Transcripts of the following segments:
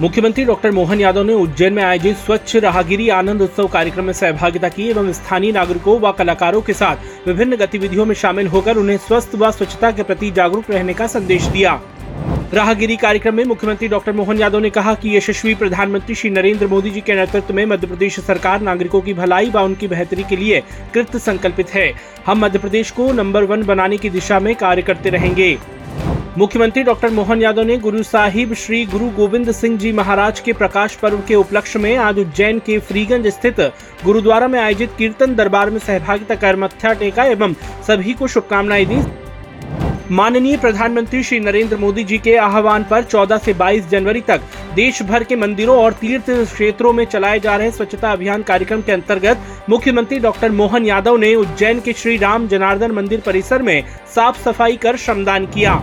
मुख्यमंत्री डॉक्टर मोहन यादव ने उज्जैन में आयोजित स्वच्छ राहगिरी आनंद उत्सव कार्यक्रम में सहभागिता की एवं स्थानीय नागरिकों व कलाकारों के साथ विभिन्न गतिविधियों में शामिल होकर उन्हें स्वस्थ व स्वच्छता के प्रति जागरूक रहने का संदेश दिया। राहगिरी कार्यक्रम में मुख्यमंत्री डॉक्टर मोहन यादव ने कहा कि यशस्वी प्रधानमंत्री श्री नरेंद्र मोदी जी के नेतृत्व में मध्य प्रदेश सरकार नागरिकों की भलाई व उनकी बेहतरी के लिए कृत संकल्पित है। हम मध्य प्रदेश को नंबर वन बनाने की दिशा में कार्य करते रहेंगे। मुख्यमंत्री डॉक्टर मोहन यादव ने गुरु साहिब श्री गुरु गोविंद सिंह जी महाराज के प्रकाश पर्व के उपलक्ष्य में आज उज्जैन के फ्रीगंज स्थित गुरुद्वारा में आयोजित कीर्तन दरबार में सहभागिता कर मत्था टेका एवं सभी को शुभकामनाएँ दी। माननीय प्रधानमंत्री श्री नरेंद्र मोदी जी के आह्वान पर 14 से 22 जनवरी तक देश भर के मंदिरों और तीर्थ क्षेत्रों में चलाए जा रहे स्वच्छता अभियान कार्यक्रम के अंतर्गत मुख्यमंत्री डॉक्टर मोहन यादव ने उज्जैन के श्री राम जनार्दन मंदिर परिसर में साफ़ सफ़ाई कर श्रमदान किया।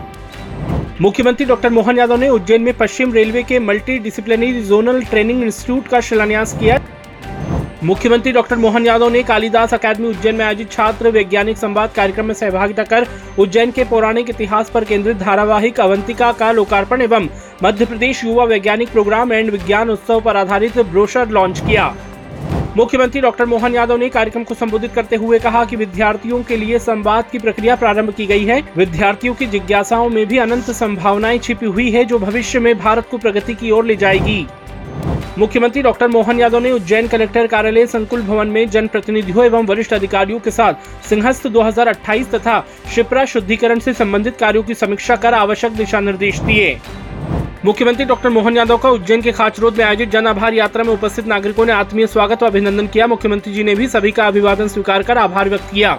मुख्यमंत्री डॉक्टर मोहन यादव ने उज्जैन में पश्चिम रेलवे के multi disciplinary zonal training institute का शिलान्यास किया। मुख्यमंत्री डॉक्टर मोहन यादव ने कालिदास अकादमी उज्जैन में आयोजित छात्र वैज्ञानिक संवाद कार्यक्रम में सहभागिता कर उज्जैन के पौराणिक इतिहास पर केंद्रित धारावाहिक अवंतिका का लोकार्पण एवं मध्य प्रदेश युवा वैज्ञानिक प्रोग्राम एंड विज्ञान उत्सव पर आधारित ब्रोशर लॉन्च किया। मुख्यमंत्री डॉक्टर मोहन यादव ने कार्यक्रम को संबोधित करते हुए कहा कि विद्यार्थियों के लिए संवाद की प्रक्रिया प्रारंभ की गई है। विद्यार्थियों की जिज्ञासाओं में भी अनंत संभावनाएँ छिपी हुई है जो भविष्य में भारत को प्रगति की ओर ले जाएगी। मुख्यमंत्री डॉक्टर मोहन यादव ने उज्जैन कलेक्टर कार्यालय संकुल भवन में जनप्रतिनिधियों एवं वरिष्ठ अधिकारियों के साथ सिंहस्थ 2028 तथा शिप्रा शुद्धिकरण से संबंधित कार्यों की समीक्षा कर आवश्यक दिशा निर्देश दिए। मुख्यमंत्री डॉक्टर मोहन यादव का उज्जैन के खाच रोड में आयोजित जन आभार यात्रा में उपस्थित नागरिकों ने आत्मीय स्वागत व अभिनंदन किया। मुख्यमंत्री जी ने भी सभी का अभिवादन स्वीकार कर आभार व्यक्त किया।